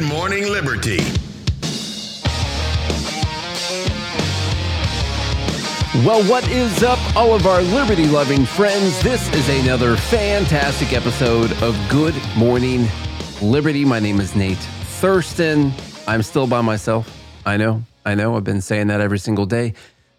Good Morning Liberty. Well, what is up, all of our liberty loving friends? This is another fantastic episode of Good Morning Liberty. My name is Nate Thurston. I'm still by myself. I know, I know. I've been saying that every single day.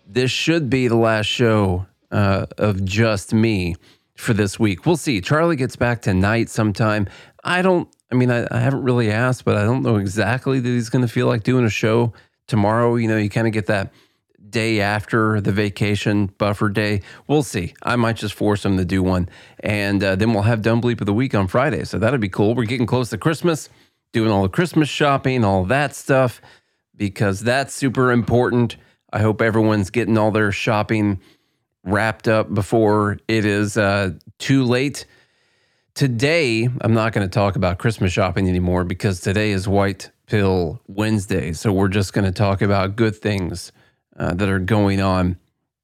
This should be the last show uh, of just me for this week. We'll see. Charlie gets back tonight sometime. I don't, I mean, I, I haven't really asked, but I don't know exactly that he's going to feel like doing a show tomorrow. You know, you kind of get that day after the vacation buffer day. We'll see. I might just force him to do one. And uh, then we'll have Dumb Bleep of the Week on Friday. So that'd be cool. We're getting close to Christmas, doing all the Christmas shopping, all that stuff, because that's super important. I hope everyone's getting all their shopping wrapped up before it is uh, too late. Today, I'm not going to talk about Christmas shopping anymore because today is White Pill Wednesday. So we're just going to talk about good things uh, that are going on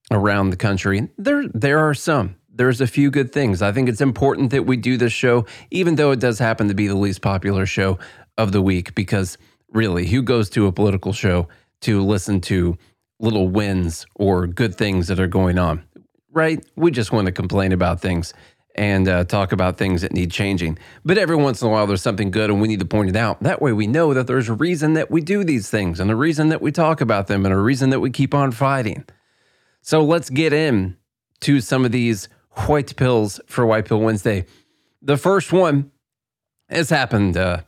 around the country. There, there are some. There's a few good things. I think it's important that we do this show, even though it does happen to be the least popular show of the week, because really, who goes to a political show to listen to little wins or good things that are going on? Right? We just want to complain about things and uh, talk about things that need changing. But every once in a while, there's something good and we need to point it out. That way, we know that there's a reason that we do these things and a reason that we talk about them and a reason that we keep on fighting. So let's get in to some of these white pills for White Pill Wednesday. The first one has happened uh,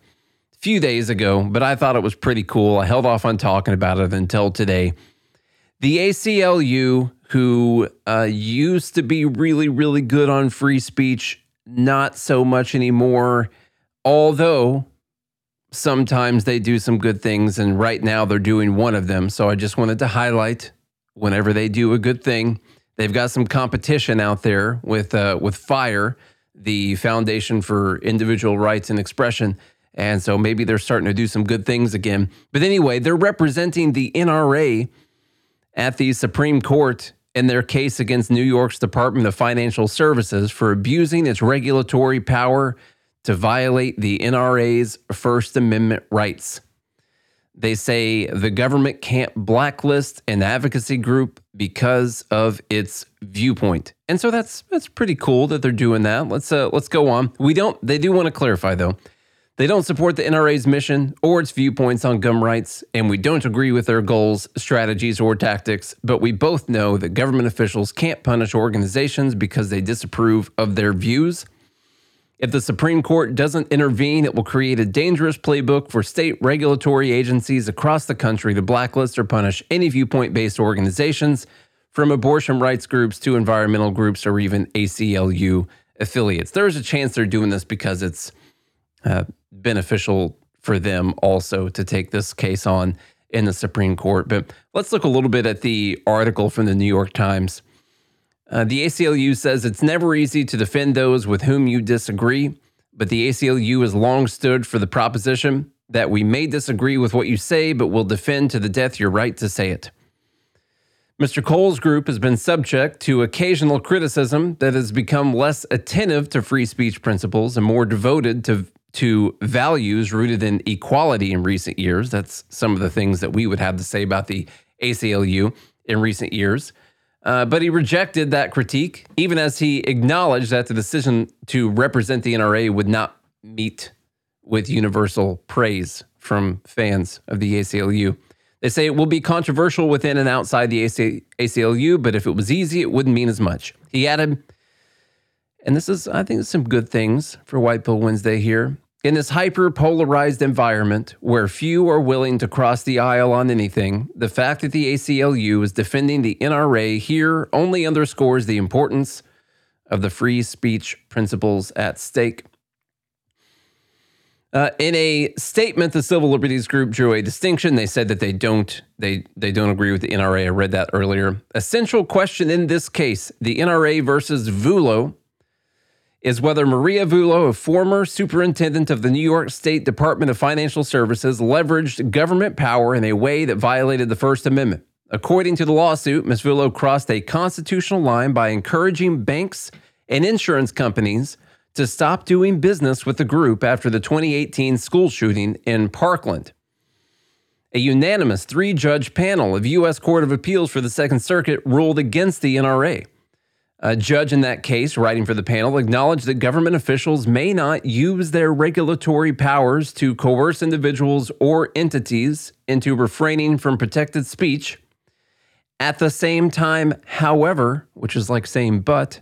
a few days ago, but I thought it was pretty cool. I held off on talking about it until today. The ACLU who uh, used to be really, really good on free speech, not so much anymore. Although sometimes they do some good things, and right now they're doing one of them. So I just wanted to highlight whenever they do a good thing, they've got some competition out there with uh, with Fire, the Foundation for Individual Rights and Expression. And so maybe they're starting to do some good things again. But anyway, they're representing the NRA at the Supreme Court in their case against New York's Department of Financial Services for abusing its regulatory power to violate the NRA's First Amendment rights. They say the government can't blacklist an advocacy group because of its viewpoint. And so that's that's pretty cool that they're doing that. Let's uh, let's go on. We don't they do want to clarify though. They don't support the NRA's mission or its viewpoints on gun rights, and we don't agree with their goals, strategies, or tactics, but we both know that government officials can't punish organizations because they disapprove of their views. If the Supreme Court doesn't intervene, it will create a dangerous playbook for state regulatory agencies across the country to blacklist or punish any viewpoint based organizations, from abortion rights groups to environmental groups or even ACLU affiliates. There's a chance they're doing this because it's uh, beneficial for them also to take this case on in the Supreme Court. But let's look a little bit at the article from the New York Times. Uh, the ACLU says it's never easy to defend those with whom you disagree, but the ACLU has long stood for the proposition that we may disagree with what you say, but will defend to the death your right to say it. Mr. Cole's group has been subject to occasional criticism that has become less attentive to free speech principles and more devoted to to values rooted in equality in recent years. That's some of the things that we would have to say about the ACLU in recent years. Uh, but he rejected that critique, even as he acknowledged that the decision to represent the NRA would not meet with universal praise from fans of the ACLU. They say it will be controversial within and outside the ACLU, but if it was easy, it wouldn't mean as much. He added, and this is, I think, some good things for White Pill Wednesday here. In this hyper polarized environment where few are willing to cross the aisle on anything, the fact that the ACLU is defending the NRA here only underscores the importance of the free speech principles at stake. Uh, in a statement, the civil liberties group drew a distinction. They said that they don't they they don't agree with the NRA. I read that earlier. A central question in this case: the NRA versus Vullo is whether Maria Vullo, a former superintendent of the New York State Department of Financial Services, leveraged government power in a way that violated the First Amendment. According to the lawsuit, Ms. Vullo crossed a constitutional line by encouraging banks and insurance companies to stop doing business with the group after the 2018 school shooting in Parkland. A unanimous three judge panel of U.S. Court of Appeals for the Second Circuit ruled against the NRA. A judge in that case, writing for the panel, acknowledged that government officials may not use their regulatory powers to coerce individuals or entities into refraining from protected speech. At the same time, however, which is like saying but,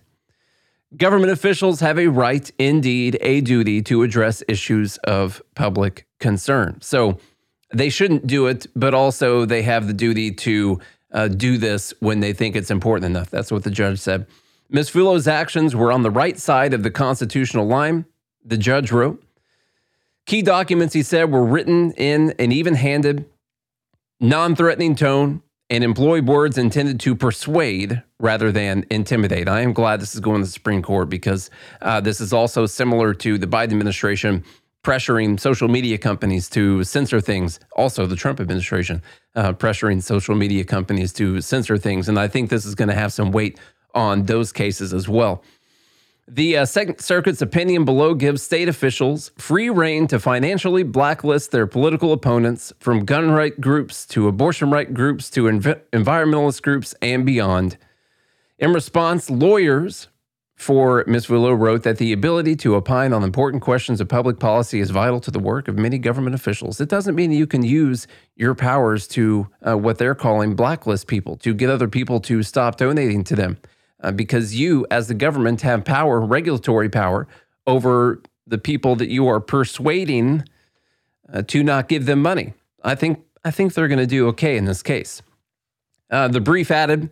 government officials have a right, indeed, a duty to address issues of public concern. So they shouldn't do it, but also they have the duty to uh, do this when they think it's important enough. That's what the judge said. Ms. Vullo's actions were on the right side of the constitutional line, the judge wrote. Key documents, he said, were written in an even handed, non threatening tone and employ words intended to persuade rather than intimidate. I am glad this is going to the Supreme Court because uh, this is also similar to the Biden administration pressuring social media companies to censor things. Also, the Trump administration uh, pressuring social media companies to censor things. And I think this is going to have some weight on those cases as well. The uh, Second Circuit's opinion below gives state officials free reign to financially blacklist their political opponents, from gun right groups to abortion right groups to env- environmentalist groups and beyond. In response, lawyers for Ms. Vullo wrote that the ability to opine on important questions of public policy is vital to the work of many government officials. It doesn't mean you can use your powers to uh, what they're calling blacklist people, to get other people to stop donating to them uh, because you, as the government, have power, regulatory power over the people that you are persuading uh, to not give them money. I think I think they're going to do okay in this case. Uh, the brief added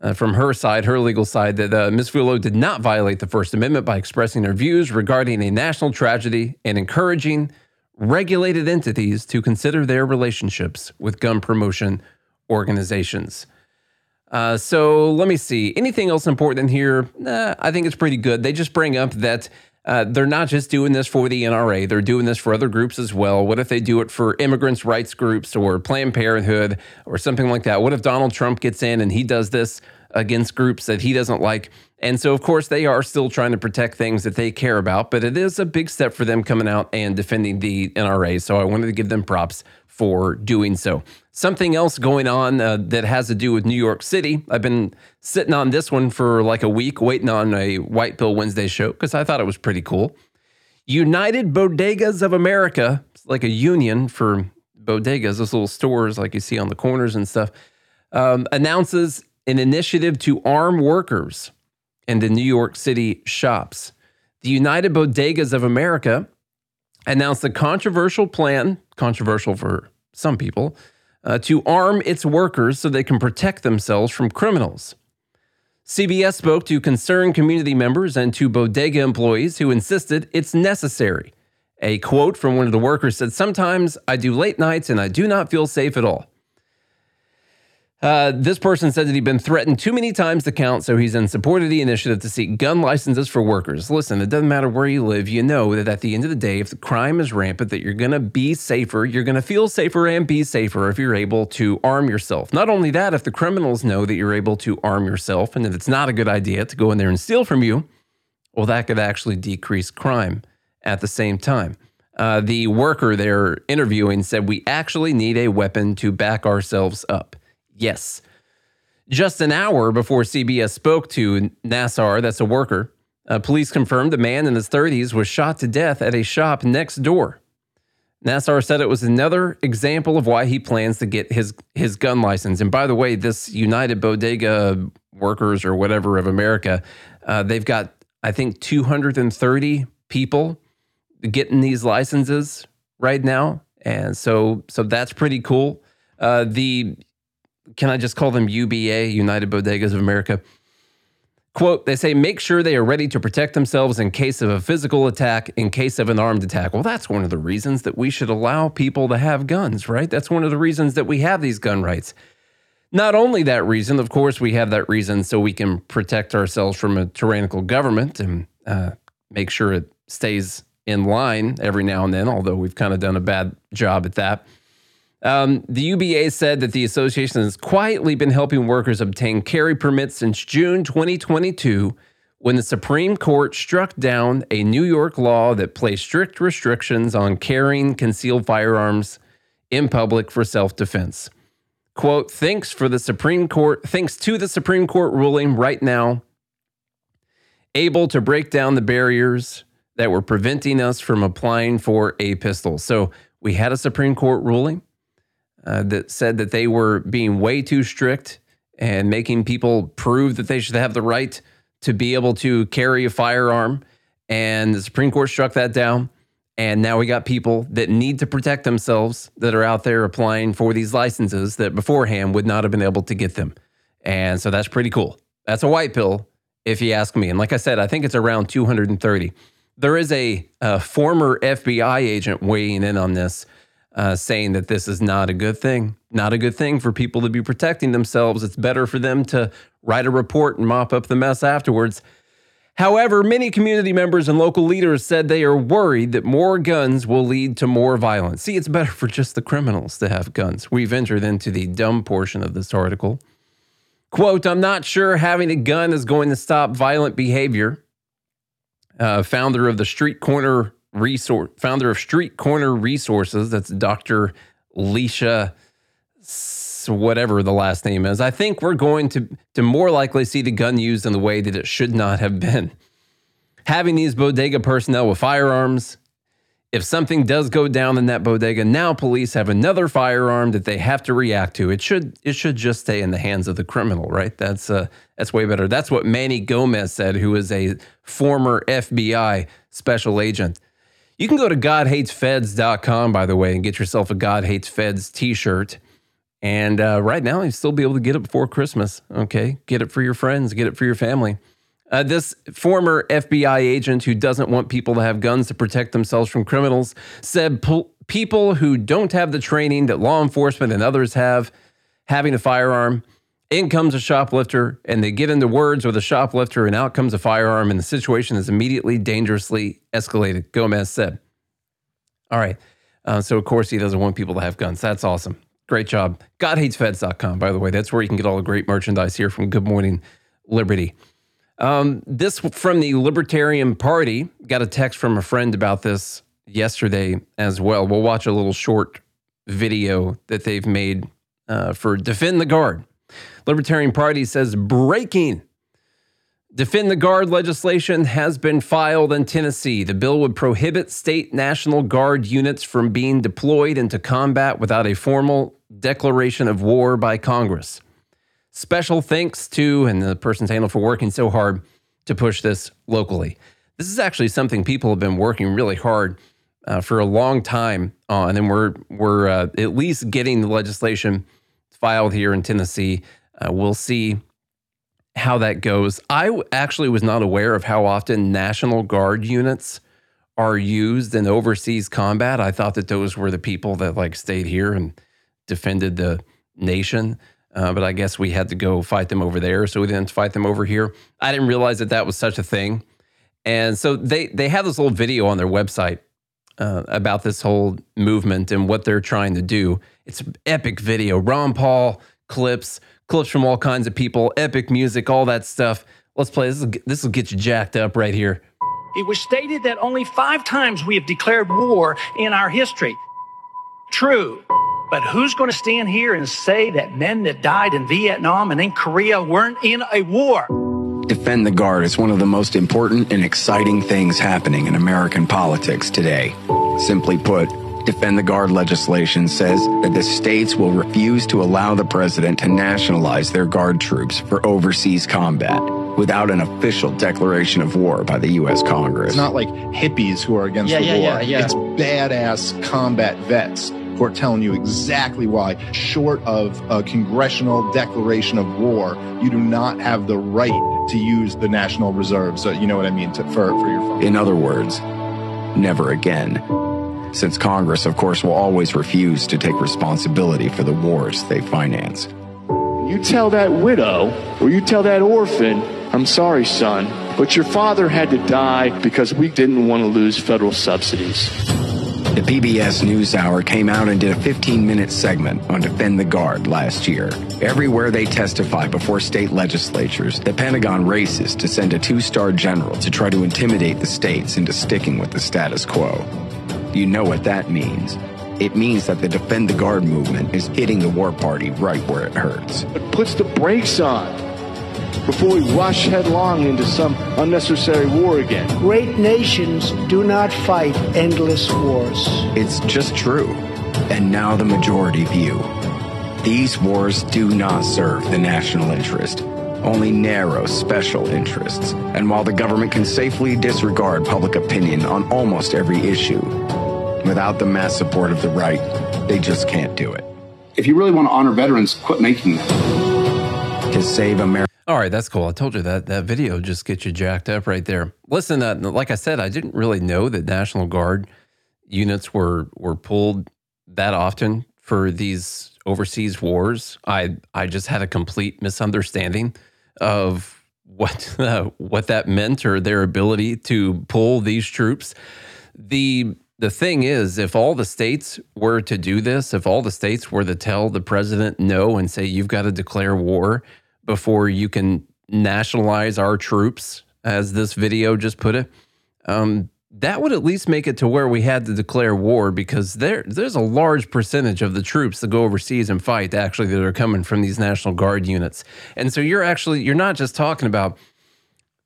uh, from her side, her legal side, that uh, Ms. Vullo did not violate the First Amendment by expressing her views regarding a national tragedy and encouraging regulated entities to consider their relationships with gun promotion organizations. Uh, so let me see. Anything else important here? Nah, I think it's pretty good. They just bring up that uh, they're not just doing this for the NRA, they're doing this for other groups as well. What if they do it for immigrants' rights groups or Planned Parenthood or something like that? What if Donald Trump gets in and he does this against groups that he doesn't like? And so, of course, they are still trying to protect things that they care about, but it is a big step for them coming out and defending the NRA. So I wanted to give them props for doing so. Something else going on uh, that has to do with New York City. I've been sitting on this one for like a week, waiting on a White Pill Wednesday show because I thought it was pretty cool. United Bodegas of America, it's like a union for bodegas, those little stores like you see on the corners and stuff, um, announces an initiative to arm workers in the New York City shops. The United Bodegas of America announced a controversial plan, controversial for some people, uh, to arm its workers so they can protect themselves from criminals. CBS spoke to concerned community members and to bodega employees who insisted it's necessary. A quote from one of the workers said, Sometimes I do late nights and I do not feel safe at all. Uh, this person said that he'd been threatened too many times to count, so he's in support of the initiative to seek gun licenses for workers. Listen, it doesn't matter where you live. You know that at the end of the day, if the crime is rampant, that you're going to be safer. You're going to feel safer and be safer if you're able to arm yourself. Not only that, if the criminals know that you're able to arm yourself and that it's not a good idea to go in there and steal from you, well, that could actually decrease crime at the same time. Uh, the worker they're interviewing said, We actually need a weapon to back ourselves up. Yes. Just an hour before CBS spoke to Nassar, that's a worker, uh, police confirmed a man in his 30s was shot to death at a shop next door. Nassar said it was another example of why he plans to get his his gun license. And by the way, this United Bodega Workers or whatever of America, uh, they've got I think 230 people getting these licenses right now, and so so that's pretty cool. Uh, the can I just call them UBA, United Bodegas of America? Quote, they say, make sure they are ready to protect themselves in case of a physical attack, in case of an armed attack. Well, that's one of the reasons that we should allow people to have guns, right? That's one of the reasons that we have these gun rights. Not only that reason, of course, we have that reason so we can protect ourselves from a tyrannical government and uh, make sure it stays in line every now and then, although we've kind of done a bad job at that. Um, the UBA said that the association has quietly been helping workers obtain carry permits since June 2022 when the Supreme Court struck down a New York law that placed strict restrictions on carrying concealed firearms in public for self defense. Quote, thanks for the Supreme Court, thanks to the Supreme Court ruling right now, able to break down the barriers that were preventing us from applying for a pistol. So we had a Supreme Court ruling uh, that said that they were being way too strict and making people prove that they should have the right to be able to carry a firearm. And the Supreme Court struck that down. And now we got people that need to protect themselves that are out there applying for these licenses that beforehand would not have been able to get them. And so that's pretty cool. That's a white pill, if you ask me. And like I said, I think it's around 230. There is a, a former FBI agent weighing in on this, uh, saying that this is not a good thing. Not a good thing for people to be protecting themselves. It's better for them to write a report and mop up the mess afterwards. However, many community members and local leaders said they are worried that more guns will lead to more violence. See, it's better for just the criminals to have guns. We've entered into the dumb portion of this article. Quote, I'm not sure having a gun is going to stop violent behavior. Uh, founder of the Street Corner Resource, founder of Street Corner Resources, that's Dr. Leisha whatever the last name is, I think we're going to, to more likely see the gun used in the way that it should not have been. Having these bodega personnel with firearms, if something does go down in that bodega, now police have another firearm that they have to react to. It should it should just stay in the hands of the criminal, right? That's uh, that's way better. That's what Manny Gomez said, who is a former FBI special agent. You can go to GodHatesFeds.com, by the way, and get yourself a God Hates Feds t-shirt. And uh, right now, you still be able to get it before Christmas. Okay, get it for your friends, get it for your family. Uh, this former FBI agent who doesn't want people to have guns to protect themselves from criminals said people who don't have the training that law enforcement and others have having a firearm, in comes a shoplifter, and they get into words with a shoplifter, and out comes a firearm, and the situation is immediately dangerously escalated, Gomez said. All right. Uh, so, of course, he doesn't want people to have guns. That's awesome. Great job. GodHatesFeds.com, by the way. That's where you can get all the great merchandise here from Good Morning Liberty. Um, this from the Libertarian Party. Got a text from a friend about this yesterday as well. We'll watch a little short video that they've made uh, for Defend the Guard. Libertarian Party says breaking Defend the Guard legislation has been filed in Tennessee. The bill would prohibit state National Guard units from being deployed into combat without a formal declaration of war by Congress. Special thanks to, and the person's handle for working so hard to push this locally. This is actually something people have been working really hard uh, for a long time on, and we're we're uh, at least getting the legislation filed here in Tennessee. Uh, we'll see how that goes. I actually was not aware of how often National Guard units are used in overseas combat. I thought that those were the people that like stayed here and defended the nation. Uh, but I guess we had to go fight them over there, so we didn't fight them over here. I didn't realize that that was such a thing. And so they they have this little video on their website uh, about this whole movement and what they're trying to do. It's an epic video. Ron Paul clips clips from all kinds of people, epic music, all that stuff. Let's play. This will, this will get you jacked up right here. It was stated that only five times we have declared war in our history. True. But who's going to stand here and say that men that died in Vietnam and in Korea weren't in a war? Defend the Guard is one of the most important and exciting things happening in American politics today. Simply put, Defend the Guard legislation says that the states will refuse to allow the president to nationalize their Guard troops for overseas combat without an official declaration of war by the U.S. Congress. It's not like hippies who are against yeah, the yeah, war. Yeah, yeah. It's badass combat vets who are telling you exactly why, short of a congressional declaration of war, you do not have the right to use the National Reserves. So you know what I mean to, for, for your phone. In other words, never again since Congress, of course, will always refuse to take responsibility for the wars they finance. You tell that widow or you tell that orphan, I'm sorry, son, but your father had to die because we didn't want to lose federal subsidies. The PBS NewsHour came out and did a 15 minute segment on Defend the Guard last year. Everywhere they testify before state legislatures, the Pentagon races to send a two star general to try to intimidate the states into sticking with the status quo. You know what that means. It means that the Defend the Guard movement is hitting the war party right where it hurts. It puts the brakes on before we rush headlong into some unnecessary war again. Great nations do not fight endless wars. It's just true. And now the majority view. These wars do not serve the national interest, only narrow special interests. And while the government can safely disregard public opinion on almost every issue, without the mass support of the right, they just can't do it. If you really want to honor veterans, quit making them. To save America. All right, that's cool. I told you that that video just gets you jacked up right there. Listen, uh, like I said, I didn't really know that National Guard units were were pulled that often for these overseas wars. I I just had a complete misunderstanding of what uh, what that meant or their ability to pull these troops. The the thing is, if all the states were to do this, if all the states were to tell the president no and say you've got to declare war before you can nationalize our troops, as this video just put it, um, that would at least make it to where we had to declare war because there there's a large percentage of the troops that go overseas and fight actually that are coming from these National Guard units. And so you're actually you're not just talking about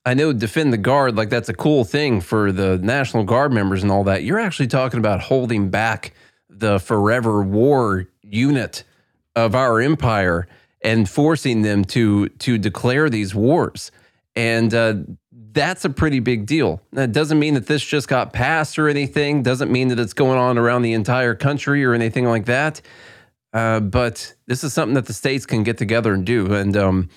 I know defend the guard like that's a cool thing for the National Guard members and all that. You're actually talking about holding back the forever war unit of our empire and forcing them to to declare these wars. And uh, that's a pretty big deal. That doesn't mean that this just got passed or anything. Doesn't mean that it's going on around the entire country or anything like that. Uh, but this is something that the states can get together and do, and um,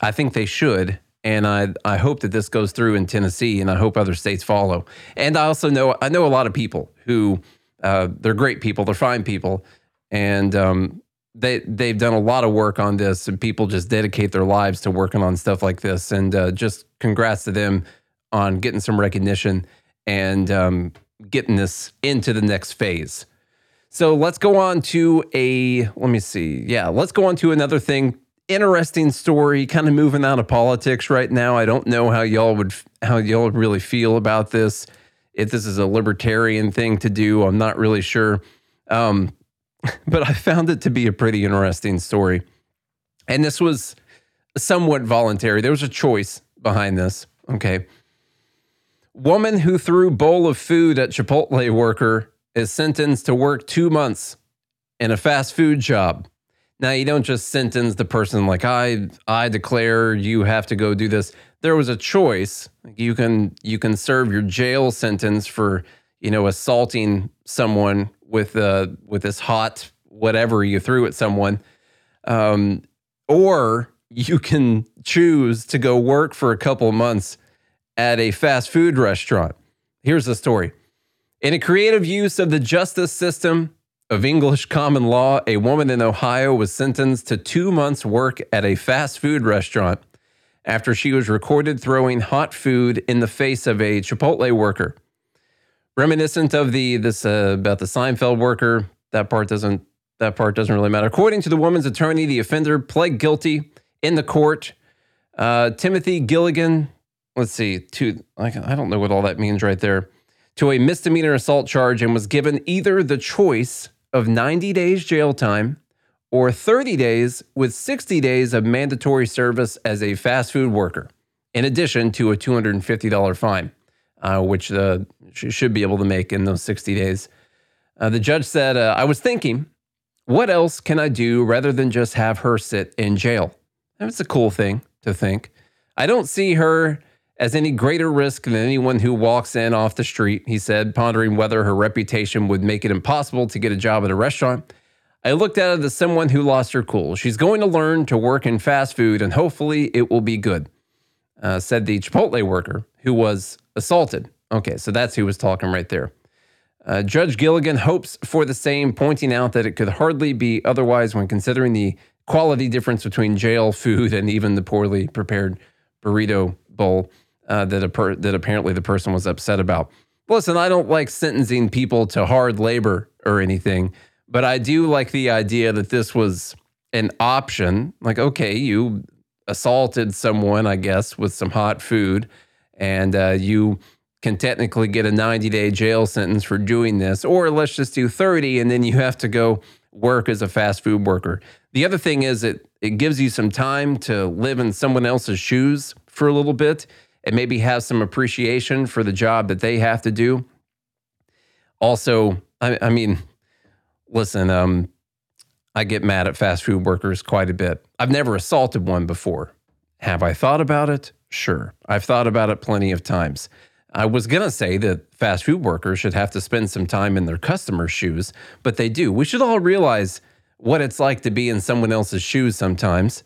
I think they should. And I I hope that this goes through in Tennessee, and I hope other states follow. And I also know I know a lot of people who uh, they're great people, they're fine people, and um, they they've done a lot of work on this, and people just dedicate their lives to working on stuff like this. And uh, just congrats to them on getting some recognition and um, getting this into the next phase. So let's go on to a let me see, yeah, let's go on to another thing. Interesting story, kind of moving out of politics right now. I don't know how y'all would how y'all would really feel about this. If this is a libertarian thing to do, I'm not really sure. Um, but I found it to be a pretty interesting story. And this was somewhat voluntary. There was a choice behind this. Okay. Woman who threw bowl of food at Chipotle worker is sentenced to work two months in a fast food job. Now you don't just sentence the person like I I declare you have to go do this. There was a choice. You can you can serve your jail sentence for you know assaulting someone with uh, with this hot whatever you threw at someone, um, or you can choose to go work for a couple months at a fast food restaurant. Here's the story. In a creative use of the justice system of English common law, a woman in Ohio was sentenced to two months' work at a fast food restaurant after she was recorded throwing hot food in the face of a Chipotle worker reminiscent of the this uh, about the Seinfeld worker. That part doesn't that part doesn't really matter. According to the woman's attorney, the offender pled guilty in the court. Uh, Timothy Gilligan, let's see, to I don't know what all that means right there, to a misdemeanor assault charge and was given either the choice of 90 days jail time or 30 days with 60 days of mandatory service as a fast food worker, in addition to a $250 fine uh, which uh, she should be able to make in those 60 days. Uh, the judge said, uh, I was thinking, what else can I do rather than just have her sit in jail? That's a cool thing to think. I don't see her as any greater risk than anyone who walks in off the street, he said, pondering whether her reputation would make it impossible to get a job at a restaurant. I looked at it as someone who lost her cool. She's going to learn to work in fast food and hopefully it will be good, uh, said the Chipotle worker who was assaulted. Okay, so that's who was talking right there. Uh, Judge Gilligan hopes for the same, pointing out that it could hardly be otherwise when considering the quality difference between jail food and even the poorly prepared burrito bowl uh, that, per- that apparently the person was upset about. listen, I don't like sentencing people to hard labor or anything, but I do like the idea that this was an option. Like, okay, you assaulted someone, I guess, with some hot food, and uh, you can technically get a 90 day jail sentence for doing this, or let's just do 30, and then you have to go work as a fast food worker. The other thing is it it gives you some time to live in someone else's shoes for a little bit and maybe have some appreciation for the job that they have to do. Also, I, I mean, listen, um, I get mad at fast food workers quite a bit. I've never assaulted one before. Have I thought about it? Sure. I've thought about it plenty of times. I was going to say that fast food workers should have to spend some time in their customers' shoes, but they do. We should all realize what it's like to be in someone else's shoes sometimes.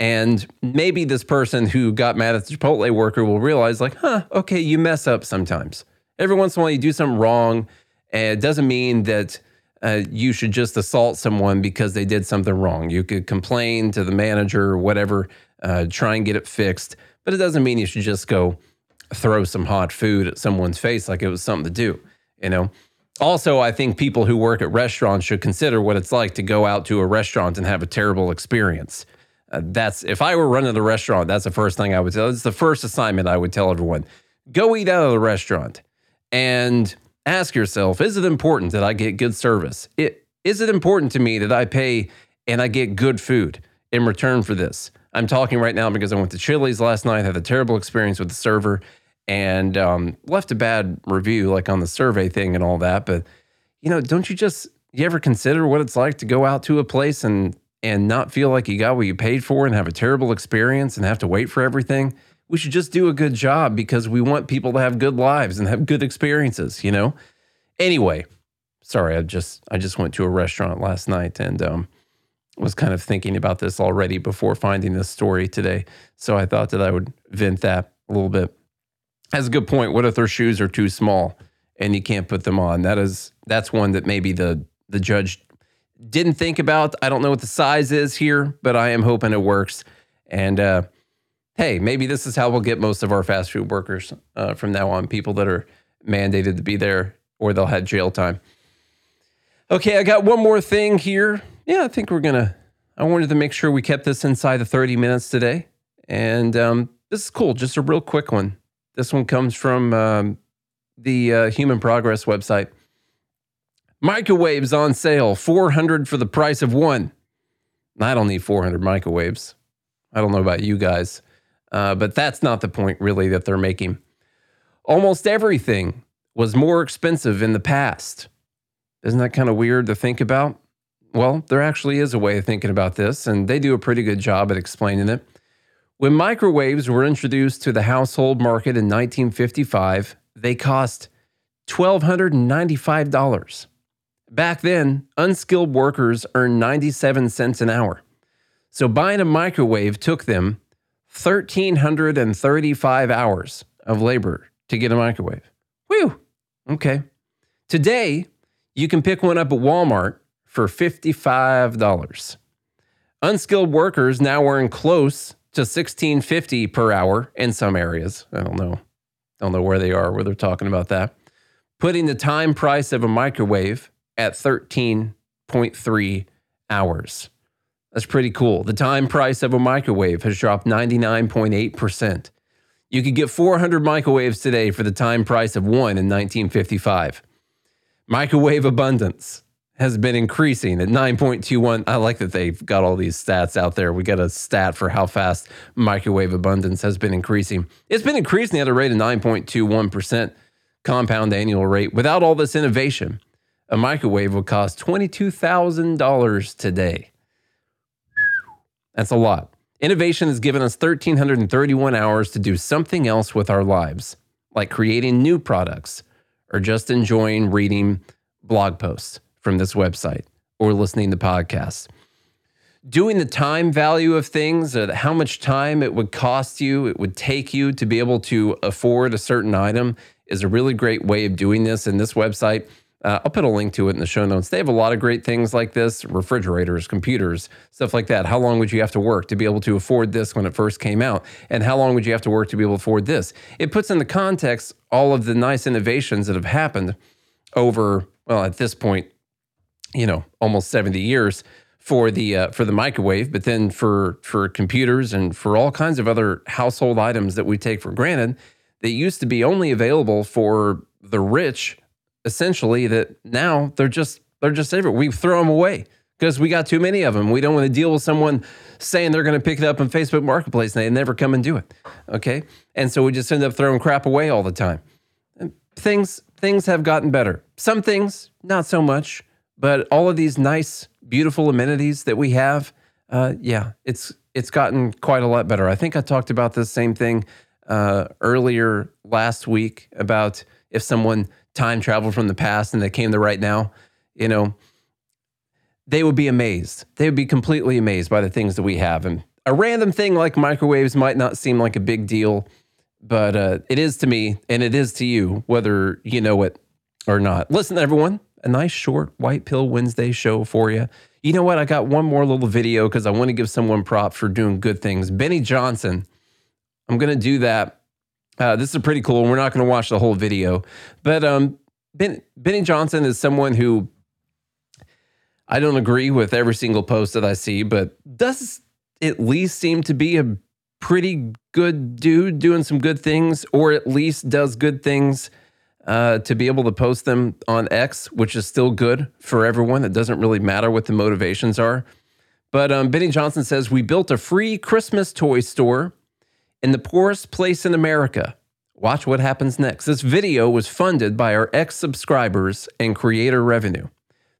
And maybe this person who got mad at the Chipotle worker will realize, like, huh, okay, you mess up sometimes. Every once in a while, you do something wrong. And it doesn't mean that uh, you should just assault someone because they did something wrong. You could complain to the manager or whatever, uh, try and get it fixed. But it doesn't mean you should just go throw some hot food at someone's face like it was something to do, you know? Also, I think people who work at restaurants should consider what it's like to go out to a restaurant and have a terrible experience. Uh, that's if I were running the restaurant, that's the first thing I would tell. It's the first assignment I would tell everyone. Go eat out of the restaurant and ask yourself, is it important that I get good service? It, is it important to me that I pay and I get good food in return for this? I'm talking right now because I went to Chili's last night, had a terrible experience with the server, and um, left a bad review, like on the survey thing and all that. But you know, don't you just you ever consider what it's like to go out to a place and and not feel like you got what you paid for and have a terrible experience and have to wait for everything? We should just do a good job because we want people to have good lives and have good experiences. You know. Anyway, sorry, I just I just went to a restaurant last night and um, was kind of thinking about this already before finding this story today. So I thought that I would vent that a little bit. That's a good point. What if their shoes are too small and you can't put them on? That is that's one that maybe the the judge didn't think about. I don't know what the size is here, but I am hoping it works. And uh, hey, maybe this is how we'll get most of our fast food workers uh, from now on. People that are mandated to be there, or they'll have jail time. Okay, I got one more thing here. Yeah, I think we're gonna. I wanted to make sure we kept this inside the 30 minutes today, and um, this is cool. Just a real quick one. This one comes from um, the uh, Human Progress website. Microwaves on sale, 400 for the price of one. I don't need 400 microwaves. I don't know about you guys, uh, but that's not the point really that they're making. Almost everything was more expensive in the past. Isn't that kind of weird to think about? Well, there actually is a way of thinking about this, and they do a pretty good job at explaining it. When microwaves were introduced to the household market in 1955, they cost $1,295. Back then, unskilled workers earned 97 cents an hour. So buying a microwave took them 1,335 hours of labor to get a microwave. Whew. Okay. Today, you can pick one up at Walmart for $55. Unskilled workers now earn close to 1650 per hour in some areas. I don't know. Don't know where they are where they're talking about that. Putting the time price of a microwave at 13.3 hours. That's pretty cool. The time price of a microwave has dropped 99.8%. You could get 400 microwaves today for the time price of one in 1955. Microwave abundance has been increasing at 9.21. I like that they've got all these stats out there. We got a stat for how fast microwave abundance has been increasing. It's been increasing at a rate of 9.21% compound annual rate. Without all this innovation, a microwave would cost $22,000 today. That's a lot. Innovation has given us 1,331 hours to do something else with our lives, like creating new products or just enjoying reading blog posts from this website or listening to podcasts. Doing the time value of things, uh, how much time it would cost you, it would take you to be able to afford a certain item, is a really great way of doing this. And this website Uh, I'll put a link to it in the show notes. They have a lot of great things like this refrigerators, computers, stuff like that. How long would you have to work to be able to afford this when it first came out? And how long would you have to work to be able to afford this? It puts in the context all of the nice innovations that have happened over, well, at this point, you know, almost 70 years for the uh, for the microwave, but then for for computers and for all kinds of other household items that we take for granted that used to be only available for the rich essentially that now they're just they're just everywhere. We throw them away because we got too many of them. We don't want to deal with someone saying they're going to pick it up on Facebook Marketplace and they never come and do it. Okay, and so we just end up throwing crap away all the time. And things things have gotten better. Some things not so much, but all of these nice, beautiful amenities that we have, uh, yeah, it's it's gotten quite a lot better. I think I talked about this same thing uh, earlier last week about if someone time traveled from the past and they came to right now, you know, they would be amazed. They would be completely amazed by the things that we have. And a random thing like microwaves might not seem like a big deal, but uh, it is to me and it is to you, whether you know it or not. Listen, everyone, a nice short White Pill Wednesday show for you. You know what? I got one more little video because I want to give someone props for doing good things. Benny Johnson. I'm going to do that uh, this is pretty cool. We're not going to watch the whole video, but um, ben, Benny Johnson is someone who I don't agree with every single post that I see, but does at least seem to be a pretty good dude doing some good things, or at least does good things uh, to be able to post them on X, which is still good for everyone. It doesn't really matter what the motivations are. But um, Benny Johnson says, We built a free Christmas toy store in the poorest place in America. Watch what happens next. This video was funded by our ex subscribers and creator revenue.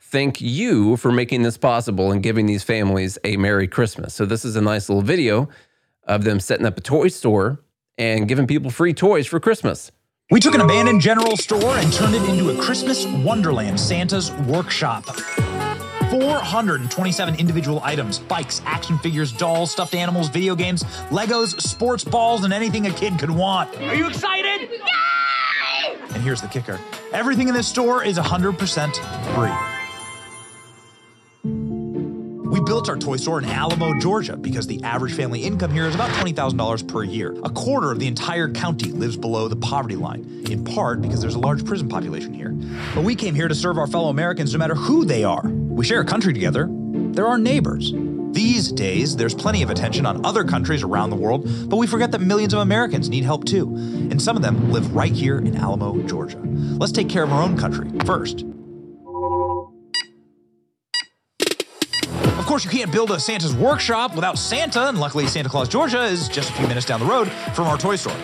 Thank you for making this possible and giving these families a Merry Christmas. So, this is a nice little video of them setting up a toy store and giving people free toys for Christmas. We took an abandoned general store and turned it into a Christmas wonderland, Santa's workshop. 427 individual items bikes, action figures, dolls, stuffed animals, video games, Legos, sports balls, and anything a kid could want. Are you excited? Yay! And here's the kicker everything in this store is 100% free. Built our toy store in Alamo, Georgia, because the average family income here is about $20,000 per year. A quarter of the entire county lives below the poverty line, in part because there's a large prison population here. But we came here to serve our fellow Americans no matter who they are. We share a country together. They're our neighbors. These days, there's plenty of attention on other countries around the world, but we forget that millions of Americans need help too. And some of them live right here in Alamo, Georgia. Let's take care of our own country first. Course, you can't build a Santa's workshop without Santa, and luckily, Santa Claus, Georgia is just a few minutes down the road from our toy store.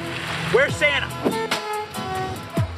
Where's Santa?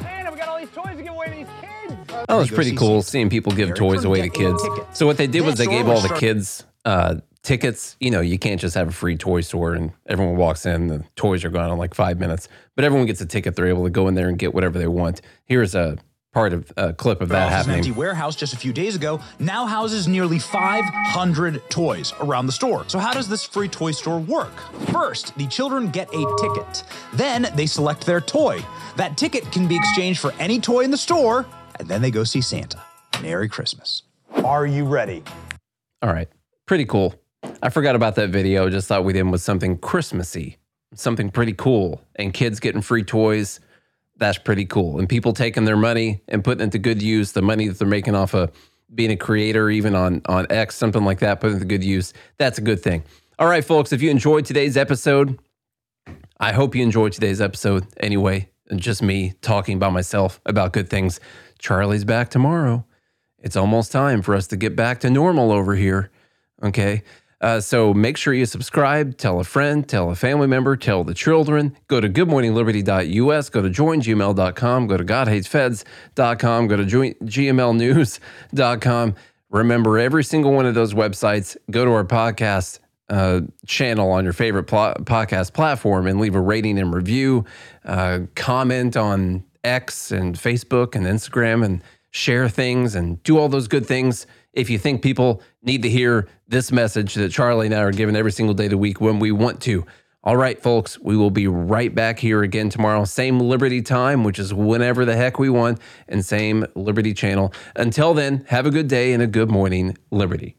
Santa, we got all these toys to give away to these kids. That was pretty cool seeing people give toys away to kids. So what they did was they gave all the kids uh, tickets. You know, you can't just have a free toy store and everyone walks in, the toys are gone in like five minutes. But everyone gets a ticket. They're able to go in there and get whatever they want. Here's a part of a clip of that An happening. empty warehouse just a few days ago now houses nearly 500 toys around the store. So how does this free toy store work? First, the children get a ticket. Then they select their toy. That ticket can be exchanged for any toy in the store, and then they go see Santa. Merry Christmas. Are you ready? All right. Pretty cool. I forgot about that video. Just thought we'd end with something Christmassy, something pretty cool. And kids getting free toys. That's pretty cool. And people taking their money and putting it to good use, the money that they're making off of being a creator, even on, on X, something like that, putting it to good use. That's a good thing. All right, folks, if you enjoyed today's episode, I hope you enjoyed today's episode anyway. And just me talking by myself about good things. Charlie's back tomorrow. It's almost time for us to get back to normal over here. Okay. Uh, so make sure you subscribe, tell a friend, tell a family member, tell the children. Go to goodmorningliberty.us, go to joingml.com, go to godhatesfeds.com, go to gmlnews.com. Remember, every single one of those websites, go to our podcast uh, channel on your favorite pl- podcast platform and leave a rating and review. Uh, comment on X and Facebook and Instagram and share things and do all those good things. If you think people need to hear this message that Charlie and I are giving every single day of the week when we want to All right, folks, we will be right back here again tomorrow. Same Liberty time, which is whenever the heck we want, and same Liberty channel. Until then, have a good day and a good morning, Liberty.